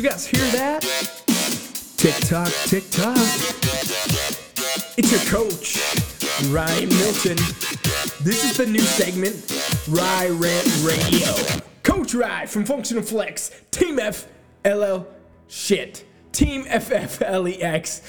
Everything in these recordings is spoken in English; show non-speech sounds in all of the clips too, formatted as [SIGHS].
You guys hear that? Tick tock, tick tock. It's your coach, Ryan Milton. This is the new segment, Rye Rant Radio. Coach Rye from Functional Flex, Team F L L shit. Team FFLEX.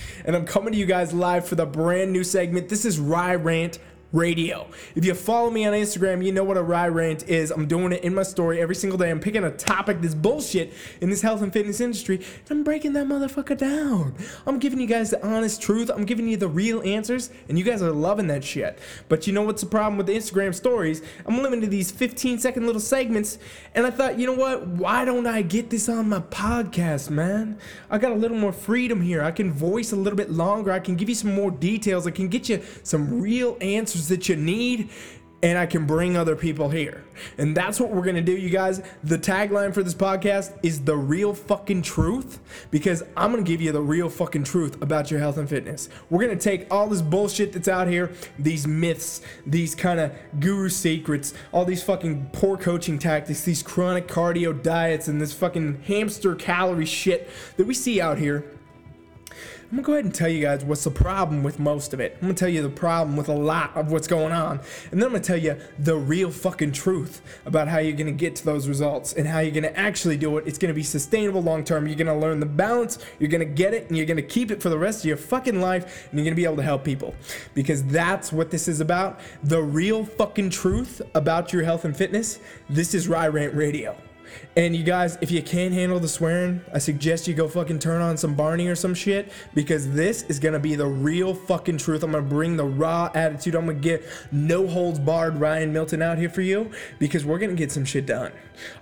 [LAUGHS] And I'm coming to you guys live for the brand new segment. This is Rye Rant Radio. If you follow me on Instagram, you know what a rye rant is. I'm doing it in my story every single day. I'm picking a topic this bullshit in this health and fitness industry, and I'm breaking that motherfucker down. I'm giving you guys the honest truth. I'm giving you the real answers, and you guys are loving that shit. But you know what's the problem with the Instagram stories? I'm limited to these 15 second little segments, and I thought, you know what? Why don't I get this on my podcast, man? I got a little more freedom here. I can voice a little bit longer. I can give you some more details. I can get you some real answers that you need and I can bring other people here. And that's what we're gonna do, you guys. The tagline for this podcast is the real fucking truth because I'm gonna give you the real fucking truth about your health and fitness. We're gonna take all this bullshit that's out here, these myths, these kind of guru secrets, all these fucking poor coaching tactics, these chronic cardio diets, and this fucking hamster calorie shit that we see out here I'm gonna go ahead and tell you guys what's the problem with most of it. I'm gonna tell you the problem with a lot of what's going on. And then I'm gonna tell you the real fucking truth about how you're gonna get to those results and how you're gonna actually do it. It's gonna be sustainable long term. You're gonna learn the balance, you're gonna get it, and you're gonna keep it for the rest of your fucking life, and you're gonna be able to help people. Because that's what this is about. The real fucking truth about your health and fitness. This is Rye Rant Radio. And you guys, if you can't handle the swearing, I suggest you go fucking turn on some Barney or some shit because this is gonna be the real fucking truth. I'm gonna bring the raw attitude. I'm gonna get no holds barred Ryan Milton out here for you because we're gonna get some shit done.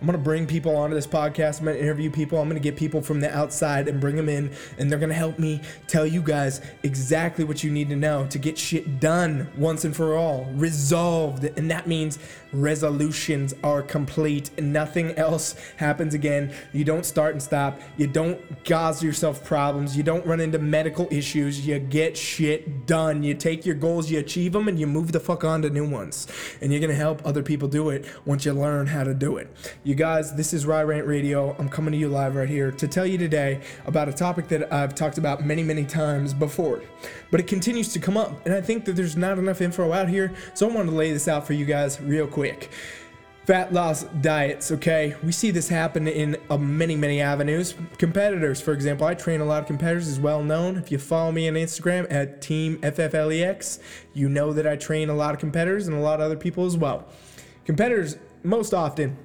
I'm gonna bring people onto this podcast. I'm gonna interview people. I'm gonna get people from the outside and bring them in, and they're gonna help me tell you guys exactly what you need to know to get shit done once and for all, resolved. And that means resolutions are complete nothing else happens again. You don't start and stop. You don't cause yourself problems. You don't run into medical issues. You get shit done. You take your goals, you achieve them, and you move the fuck on to new ones. And you're gonna help other people do it once you learn how to do it. You guys, this is Rye Rant Radio. I'm coming to you live right here to tell you today about a topic that I've talked about many, many times before. But it continues to come up, and I think that there's not enough info out here, so I wanted to lay this out for you guys real quick. Fat loss diets, okay? We see this happen in uh, many, many avenues. Competitors, for example, I train a lot of competitors, is well known. If you follow me on Instagram at Team FFLEX, you know that I train a lot of competitors and a lot of other people as well. Competitors, most often,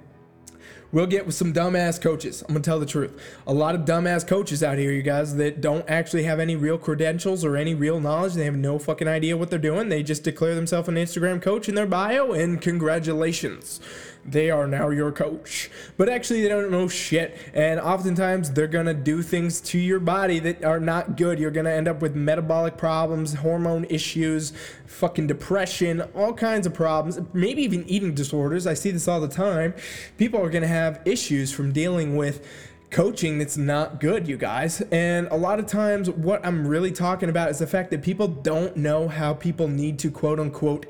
We'll get with some dumbass coaches. I'm gonna tell the truth. A lot of dumbass coaches out here, you guys, that don't actually have any real credentials or any real knowledge. They have no fucking idea what they're doing. They just declare themselves an Instagram coach in their bio, and congratulations they are now your coach. But actually, they don't know shit. And oftentimes, they're to do things to your body that are not good. You're to end up with metabolic problems, hormone issues, fucking depression, all kinds of problems, maybe even eating disorders. I see this all the time. People are to have issues from dealing with coaching that's not good, you guys. And a lot of times, what I'm really talking about is the fact that people don't know how people need to quote unquote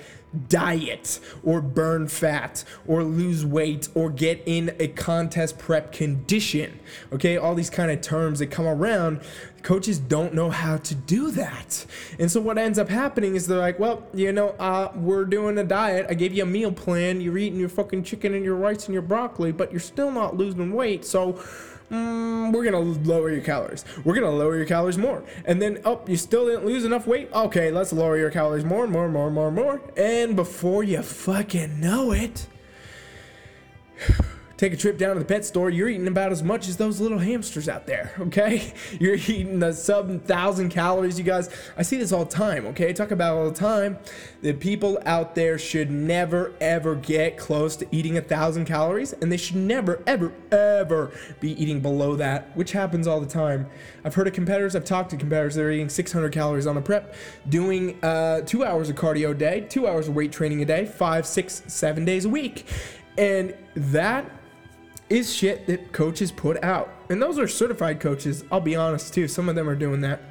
diet or burn fat or lose weight or get in a contest prep condition. Okay, all these kind of terms that come around, coaches don't know how to do that. And so what ends up happening is they're like, well, you know, uh, we're doing a diet. I gave you a meal plan. You're eating your fucking chicken and your rice and your broccoli, but you're still not losing weight. So mm, we're gonna lower your calories. We're gonna lower your calories more. And then, oh, you still didn't lose enough weight? Okay, let's lower your calories more, more, more, more, more. And before you fucking know it, [SIGHS] take a trip down to the pet store, you're eating about as much as those little hamsters out there, [LAUGHS] okay? You're eating the sub thousand calories, you guys. I see this all the time, okay? I talk about all the time that people out there should never ever get close to eating a thousand calories, and they should never ever ever be eating below that, which happens all the time. I've heard of competitors, I've talked to competitors that are eating 600 calories on a prep, doing uh, two hours of cardio a day, two hours of weight training a day, five, six, seven days a week. And that is shit that coaches put out. And those are certified coaches, I'll be honest too. Some of them are doing that.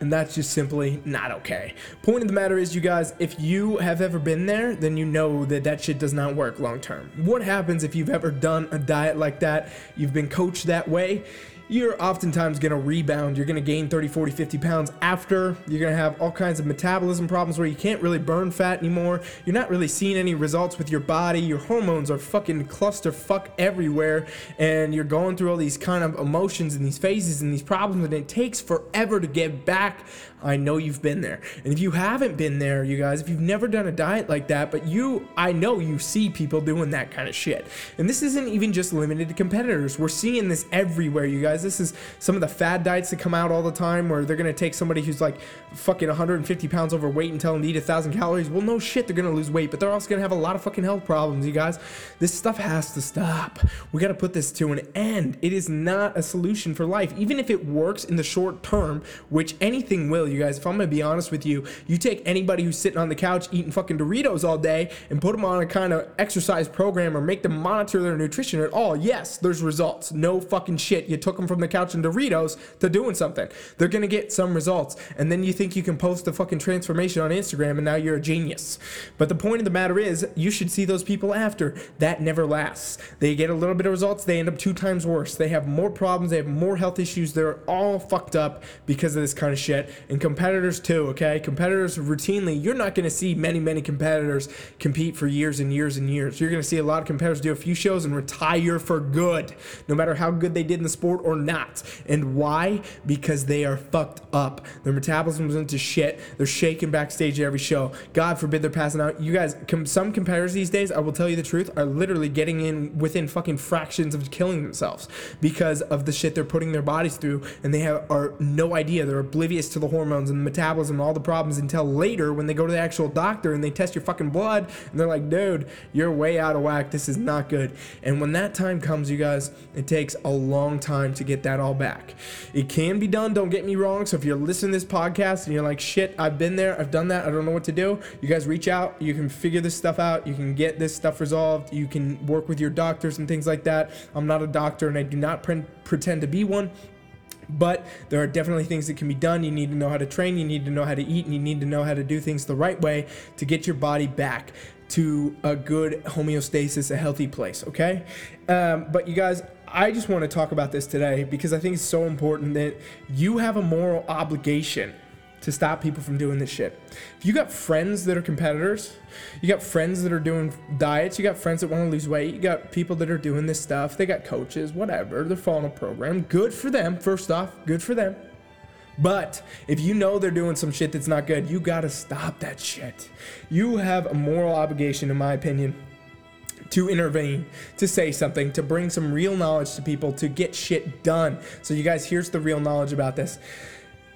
And that's just simply not okay. Point of the matter is, you guys, if you have ever been there, then you know that that shit does not work long term. What happens if you've ever done a diet like that? You've been coached that way you're oftentimes going to rebound. You're going to gain 30, 40, 50 pounds after. You're going to have all kinds of metabolism problems where you can't really burn fat anymore. You're not really seeing any results with your body. Your hormones are fucking clusterfuck everywhere. And you're going through all these kind of emotions and these phases and these problems. And it takes forever to get back I know you've been there. And if you haven't been there, you guys, if you've never done a diet like that, but you, I know you see people doing that kind of shit. And this isn't even just limited to competitors. We're seeing this everywhere, you guys. This is some of the fad diets that come out all the time where they're to take somebody who's like fucking 150 pounds overweight and tell them to eat a thousand calories. Well, no shit, they're to lose weight, but they're also to have a lot of fucking health problems, you guys. This stuff has to stop. We got to put this to an end. It is not a solution for life. Even if it works in the short term, which anything will, you guys, if I'm gonna be honest with you, you take anybody who's sitting on the couch eating fucking Doritos all day and put them on a kind of exercise program or make them monitor their nutrition at all, yes, there's results. No fucking shit. You took them from the couch and Doritos to doing something. They're gonna get some results. And then you think you can post a fucking transformation on Instagram and now you're a genius. But the point of the matter is, you should see those people after. That never lasts. They get a little bit of results, they end up two times worse. They have more problems, they have more health issues, they're all fucked up because of this kind of shit. And competitors too, okay? Competitors routinely, you're not going to see many, many competitors compete for years and years and years. You're going to see a lot of competitors do a few shows and retire for good, no matter how good they did in the sport or not. And why? Because they are fucked up. Their metabolism's into shit. They're shaking backstage at every show. God forbid they're passing out. You guys, com- some competitors these days, I will tell you the truth, are literally getting in within fucking fractions of killing themselves because of the shit they're putting their bodies through, and they have are no idea. They're oblivious to the hormones and the metabolism and all the problems until later when they go to the actual doctor and they test your fucking blood and they're like, dude, you're way out of whack. This is not good. And when that time comes, you guys, it takes a long time to get that all back. It can be done, don't get me wrong. So if you're listening to this podcast and you're like, shit, I've been there, I've done that, I don't know what to do, you guys reach out. You can figure this stuff out. You can get this stuff resolved. You can work with your doctors and things like that. I'm not a doctor and I do not pre- pretend to be one. But there are definitely things that can be done. You need to know how to train, you need to know how to eat, and you need to know how to do things the right way to get your body back to a good homeostasis, a healthy place, okay? Um, but you guys, I just want to talk about this today because I think it's so important that you have a moral obligation to stop people from doing this shit. If you got friends that are competitors, you got friends that are doing diets, you got friends that want to lose weight, you got people that are doing this stuff, they got coaches, whatever, they're following a program. Good for them, first off, good for them. But if you know they're doing some shit that's not good, you gotta stop that shit. You have a moral obligation, in my opinion, to intervene, to say something, to bring some real knowledge to people, to get shit done. So, you guys, here's the real knowledge about this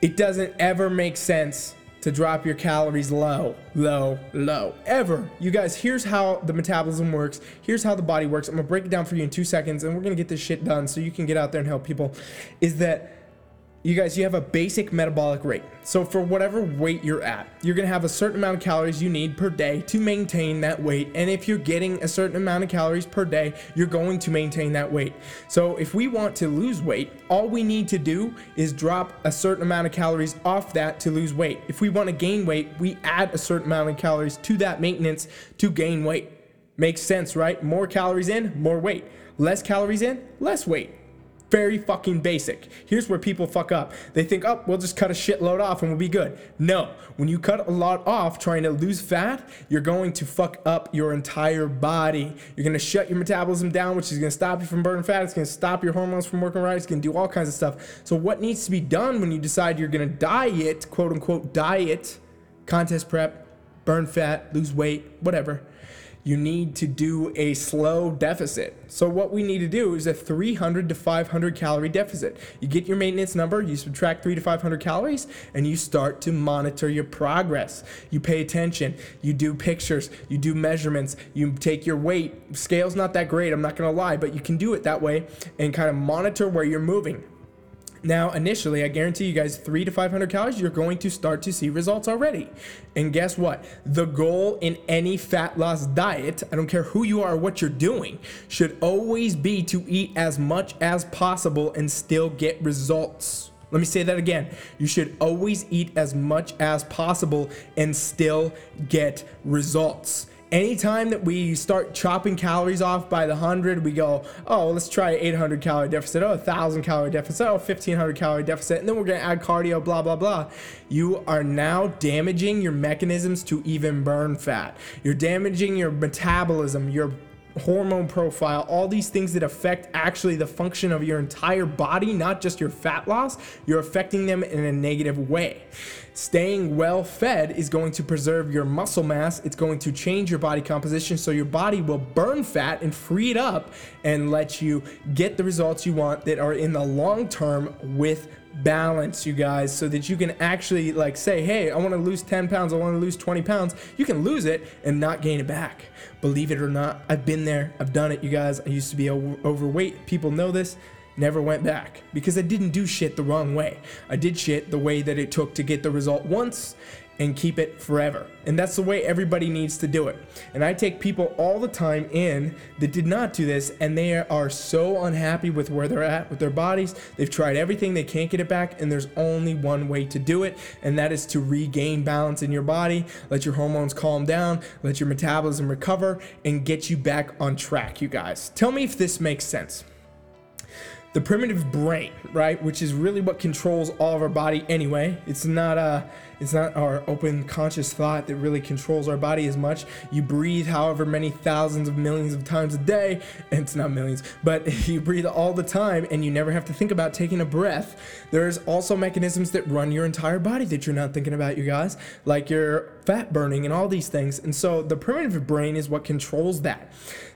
it doesn't ever make sense to drop your calories low, low, low, ever. You guys, here's how the metabolism works. Here's how the body works. I'm gonna break it down for you in two seconds and we're gonna get this shit done so you can get out there and help people. Is that you guys, you have a basic metabolic rate. So for whatever weight you're at, you're gonna have a certain amount of calories you need per day to maintain that weight. And if you're getting a certain amount of calories per day, you're going to maintain that weight. So if we want to lose weight, all we need to do is drop a certain amount of calories off that to lose weight. If we want to gain weight, we add a certain amount of calories to that maintenance to gain weight. Makes sense, right? More calories in, more weight. Less calories in, less weight very fucking basic. Here's where people fuck up. They think, oh, we'll just cut a shitload off and we'll be good. No, when you cut a lot off trying to lose fat, you're going to fuck up your entire body. You're gonna shut your metabolism down, which is gonna stop you from burning fat. It's gonna stop your hormones from working right. It's gonna do all kinds of stuff. So, what needs to be done when you decide you're gonna diet, quote unquote, diet, contest prep, burn fat, lose weight, whatever? You need to do a slow deficit. So what we need to do is a 300 to 500 calorie deficit. You get your maintenance number, you subtract 3 to 500 calories and you start to monitor your progress. You pay attention, you do pictures, you do measurements, you take your weight. Scale's not that great, I'm not going to lie, but you can do it that way and kind of monitor where you're moving. Now, initially, I guarantee you guys three to 500 calories, you're going to start to see results already. And guess what? The goal in any fat loss diet, I don't care who you are what you're doing, should always be to eat as much as possible and still get results. Let me say that again. You should always eat as much as possible and still get results anytime that we start chopping calories off by the hundred, we go, oh, let's try 800 calorie deficit, oh, 1,000 calorie deficit, oh, 1,500 calorie deficit, and then we're gonna add cardio, blah, blah, blah. You are now damaging your mechanisms to even burn fat. You're damaging your metabolism, your hormone profile, all these things that affect actually the function of your entire body, not just your fat loss, you're affecting them in a negative way. Staying well fed is going to preserve your muscle mass. It's going to change your body composition so your body will burn fat and free it up and let you get the results you want that are in the long term with balance you guys so that you can actually like say hey i want to lose 10 pounds i want to lose 20 pounds you can lose it and not gain it back believe it or not i've been there i've done it you guys i used to be overweight people know this never went back because I didn't do shit the wrong way. I did shit the way that it took to get the result once and keep it forever. And that's the way everybody needs to do it. And I take people all the time in that did not do this and they are so unhappy with where they're at with their bodies. They've tried everything, they can't get it back, and there's only one way to do it, and that is to regain balance in your body, let your hormones calm down, let your metabolism recover, and get you back on track, you guys. Tell me if this makes sense the primitive brain, right, which is really what controls all of our body anyway. It's not a uh, it's not our open conscious thought that really controls our body as much. You breathe however many thousands of millions of times a day, [LAUGHS] and it's not millions, but [LAUGHS] you breathe all the time and you never have to think about taking a breath. There's also mechanisms that run your entire body that you're not thinking about, you guys, like your fat burning and all these things. And so the primitive brain is what controls that.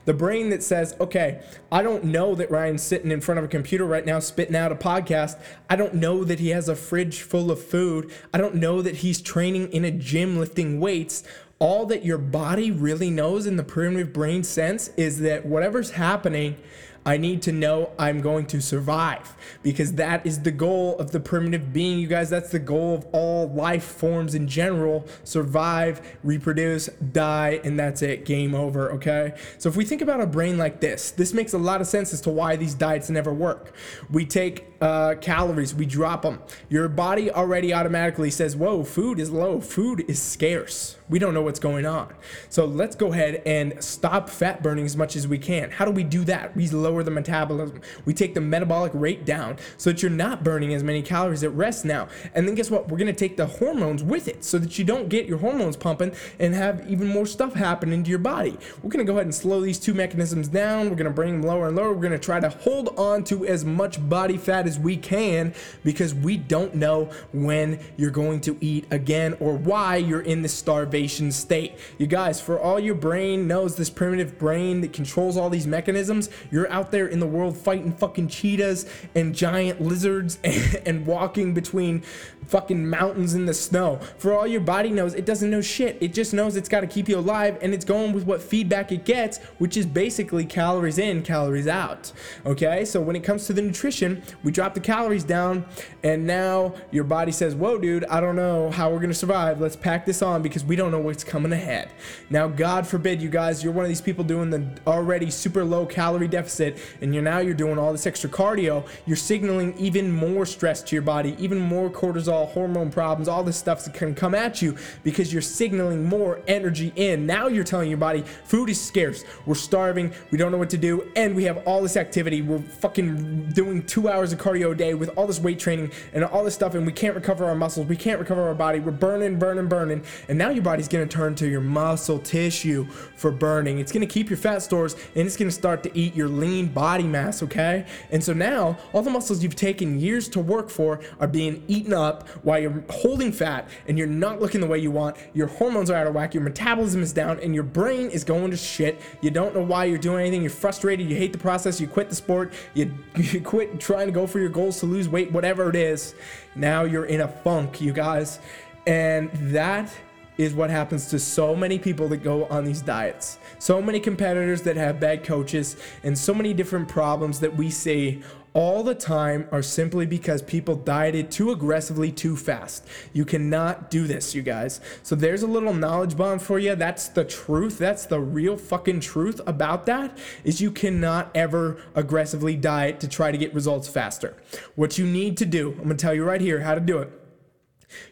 The brain that says, okay, I don't know that Ryan's sitting in front of a computer right now spitting out a podcast. I don't know that he has a fridge full of food. I don't know that he's training in a gym lifting weights. All that your body really knows in the primitive brain sense is that whatever's happening I need to know I'm going to survive because that is the goal of the primitive being, you guys. That's the goal of all life forms in general survive, reproduce, die, and that's it. Game over, okay? So if we think about a brain like this, this makes a lot of sense as to why these diets never work. We take uh, calories, we drop them. Your body already automatically says, Whoa, food is low, food is scarce. We don't know what's going on. So let's go ahead and stop fat burning as much as we can. How do we do that? We lower the metabolism. We take the metabolic rate down so that you're not burning as many calories at rest now. And then guess what? We're going to take the hormones with it so that you don't get your hormones pumping and have even more stuff happen into your body. We're going to go ahead and slow these two mechanisms down. We're going to bring them lower and lower. We're going to try to hold on to as much body fat as we can because we don't know when you're going to eat again or why you're in this starvation state. You guys, for all your brain knows this primitive brain that controls all these mechanisms, you're out there in the world fighting fucking cheetahs and giant lizards [LAUGHS] and, and walking between fucking mountains in the snow. For all your body knows, it doesn't know shit. It just knows it's got to keep you alive and it's going with what feedback it gets, which is basically calories in, calories out. Okay? So when it comes to the nutrition, we drop the calories down and now your body says, "Whoa, dude, I don't know how we're going to survive. Let's pack this on because we don't know what's coming ahead." Now, God forbid you guys, you're one of these people doing the already super low calorie deficit and you're now you're doing all this extra cardio, you're signaling even more stress to your body, even more cortisol hormone problems, all this stuff that can come at you because you're signaling more energy in. Now you're telling your body food is scarce. We're starving. We don't know what to do. And we have all this activity. We're fucking doing two hours of cardio a day with all this weight training and all this stuff. And we can't recover our muscles. We can't recover our body. We're burning, burning, burning. And now your body's going to turn to your muscle tissue for burning. It's going to keep your fat stores and it's going to start to eat your lean body mass. Okay. And so now all the muscles you've taken years to work for are being eaten up while you're holding fat and you're not looking the way you want, your hormones are out of whack, your metabolism is down, and your brain is going to shit. You don't know why you're doing anything, you're frustrated, you hate the process, you quit the sport, you, [LAUGHS] you quit trying to go for your goals to lose weight, whatever it is. Now you're in a funk, you guys. And that is what happens to so many people that go on these diets. So many competitors that have bad coaches, and so many different problems that we see all the time are simply because people dieted too aggressively too fast. You cannot do this, you guys. So there's a little knowledge bomb for you. That's the truth. That's the real fucking truth about that is you cannot ever aggressively diet to try to get results faster. What you need to do, I'm going to tell you right here how to do it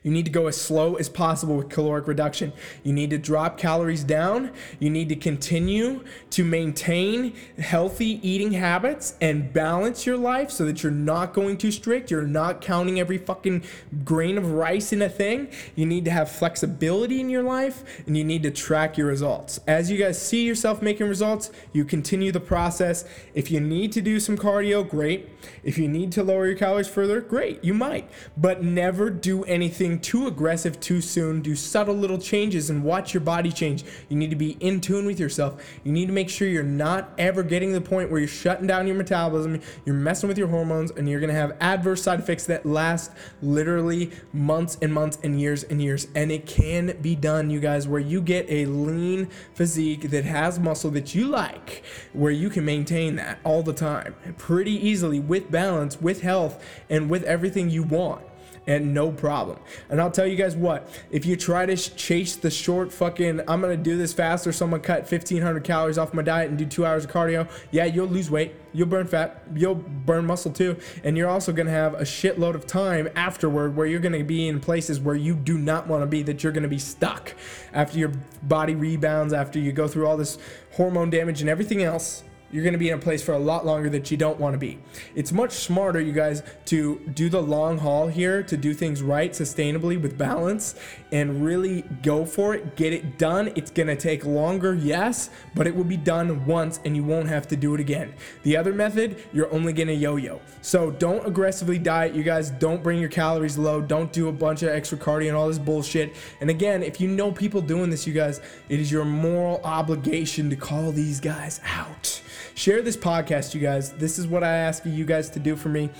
you need to go as slow as possible with caloric reduction. You need to drop calories down. You need to continue to maintain healthy eating habits and balance your life so that you're not going too strict. You're not counting every fucking grain of rice in a thing. You need to have flexibility in your life and you need to track your results. As you guys see yourself making results, you continue the process. If you need to do some cardio, great. If you need to lower your calories further, great. You might, but never do anything anything too aggressive too soon. Do subtle little changes and watch your body change. You need to be in tune with yourself. You need to make sure you're not ever getting to the point where you're shutting down your metabolism, you're messing with your hormones, and you're to have adverse side effects that last literally months and months and years and years. And it can be done, you guys, where you get a lean physique that has muscle that you like, where you can maintain that all the time pretty easily with balance, with health, and with everything you want and no problem. And I'll tell you guys what, if you try to chase the short fucking, I'm gonna do this faster, so I'm gonna cut 1500 calories off my diet and do two hours of cardio, yeah, you'll lose weight, you'll burn fat, you'll burn muscle too, and you're also gonna have a shitload of time afterward where you're gonna be in places where you do not wanna be, that you're gonna be stuck after your body rebounds, after you go through all this hormone damage and everything else you're going to be in a place for a lot longer that you don't want to be. It's much smarter, you guys, to do the long haul here, to do things right, sustainably, with balance, and really go for it. Get it done. It's going to take longer, yes, but it will be done once and you won't have to do it again. The other method, you're only going to yo yo. So don't aggressively diet, you guys. Don't bring your calories low. Don't do a bunch of extra cardio and all this bullshit. And again, if you know people doing this, you guys, it is your moral obligation to call these guys out. Share this podcast, you guys. This is what I ask you guys to do for me.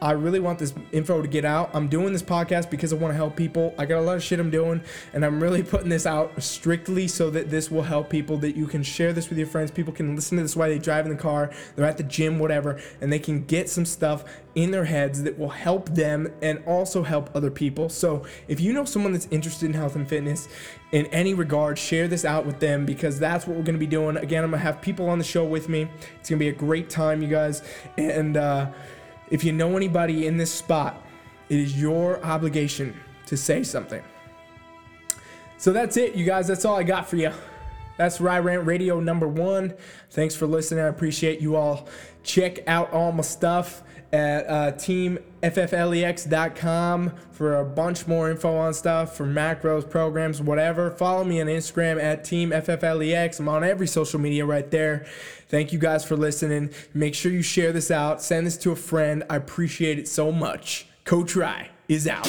I really want this info to get out. I'm doing this podcast because I want to help people. I got a lot of shit I'm doing, and I'm really [LAUGHS] putting this out strictly so that this will help people, that you can share this with your friends. People can listen to this while they drive in the car, they're at the gym, whatever, and they can get some stuff in their heads that will help them and also help other people. So if you know someone that's interested in health and fitness in any regard, share this out with them because that's what we're going to be doing. Again, I'm going to have people on the show with me. It's going to be a great time, you guys. And, uh, if you know anybody in this spot, it is your obligation to say something. So that's it, you guys. That's all I got for you. That's Rye Rant Radio number one. Thanks for listening. I appreciate you all. Check out all my stuff at uh, teamfflex.com for a bunch more info on stuff, for macros, programs, whatever. Follow me on Instagram at teamfflex. I'm on every social media right there. Thank you guys for listening. Make sure you share this out. Send this to a friend. I appreciate it so much. Coach Rye is out.